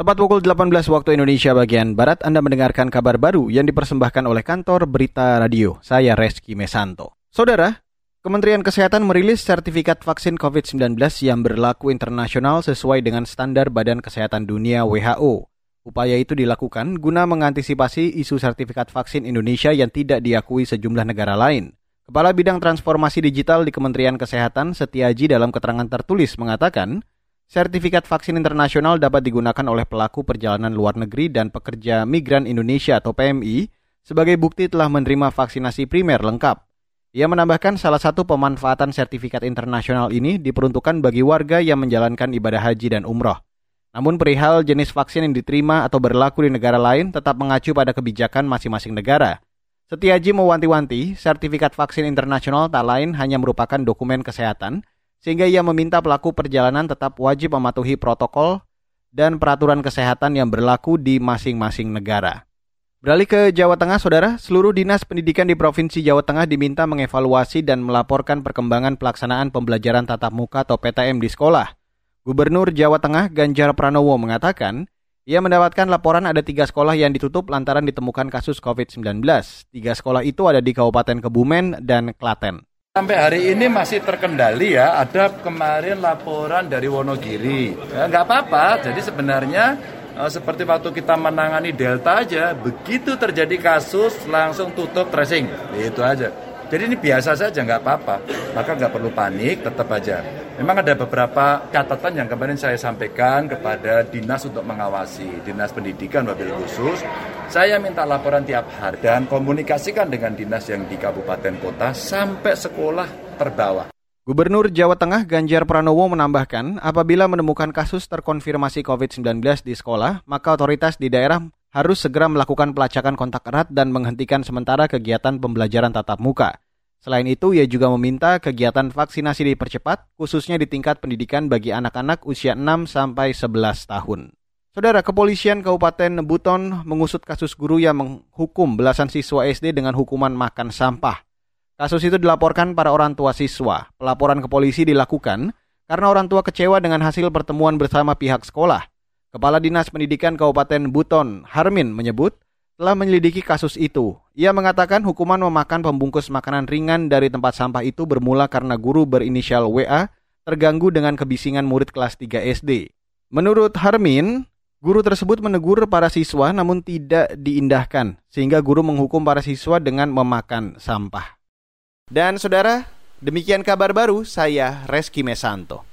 Tepat pukul 18 waktu Indonesia bagian Barat, Anda mendengarkan kabar baru yang dipersembahkan oleh kantor Berita Radio. Saya Reski Mesanto. Saudara, Kementerian Kesehatan merilis sertifikat vaksin COVID-19 yang berlaku internasional sesuai dengan standar Badan Kesehatan Dunia WHO. Upaya itu dilakukan guna mengantisipasi isu sertifikat vaksin Indonesia yang tidak diakui sejumlah negara lain. Kepala Bidang Transformasi Digital di Kementerian Kesehatan Setiaji dalam keterangan tertulis mengatakan, Sertifikat vaksin internasional dapat digunakan oleh pelaku perjalanan luar negeri dan pekerja migran Indonesia atau PMI sebagai bukti telah menerima vaksinasi primer lengkap. Ia menambahkan salah satu pemanfaatan sertifikat internasional ini diperuntukkan bagi warga yang menjalankan ibadah haji dan umroh. Namun perihal jenis vaksin yang diterima atau berlaku di negara lain tetap mengacu pada kebijakan masing-masing negara. Setiaji mewanti-wanti, sertifikat vaksin internasional tak lain hanya merupakan dokumen kesehatan sehingga ia meminta pelaku perjalanan tetap wajib mematuhi protokol dan peraturan kesehatan yang berlaku di masing-masing negara. Beralih ke Jawa Tengah, Saudara, seluruh dinas pendidikan di Provinsi Jawa Tengah diminta mengevaluasi dan melaporkan perkembangan pelaksanaan pembelajaran tatap muka atau PTM di sekolah. Gubernur Jawa Tengah Ganjar Pranowo mengatakan, ia mendapatkan laporan ada tiga sekolah yang ditutup lantaran ditemukan kasus COVID-19. Tiga sekolah itu ada di Kabupaten Kebumen dan Klaten. Sampai hari ini masih terkendali ya, ada kemarin laporan dari Wonogiri. Ya, apa-apa, jadi sebenarnya eh, seperti waktu kita menangani Delta aja, begitu terjadi kasus langsung tutup tracing, itu aja. Jadi ini biasa saja, nggak apa-apa. Maka nggak perlu panik, tetap aja. Memang ada beberapa catatan yang kemarin saya sampaikan kepada dinas untuk mengawasi, dinas pendidikan wabil khusus. Saya minta laporan tiap hari dan komunikasikan dengan dinas yang di kabupaten kota sampai sekolah terbawah. Gubernur Jawa Tengah Ganjar Pranowo menambahkan, apabila menemukan kasus terkonfirmasi COVID-19 di sekolah, maka otoritas di daerah harus segera melakukan pelacakan kontak erat dan menghentikan sementara kegiatan pembelajaran tatap muka. Selain itu, ia juga meminta kegiatan vaksinasi dipercepat, khususnya di tingkat pendidikan bagi anak-anak usia 6 sampai 11 tahun. Saudara Kepolisian Kabupaten Buton mengusut kasus guru yang menghukum belasan siswa SD dengan hukuman makan sampah. Kasus itu dilaporkan para orang tua siswa. Pelaporan ke polisi dilakukan karena orang tua kecewa dengan hasil pertemuan bersama pihak sekolah. Kepala Dinas Pendidikan Kabupaten Buton, Harmin, menyebut telah menyelidiki kasus itu. Ia mengatakan hukuman memakan pembungkus makanan ringan dari tempat sampah itu bermula karena guru berinisial WA terganggu dengan kebisingan murid kelas 3 SD. Menurut Harmin, guru tersebut menegur para siswa namun tidak diindahkan, sehingga guru menghukum para siswa dengan memakan sampah. Dan saudara, demikian kabar baru saya Reski Mesanto.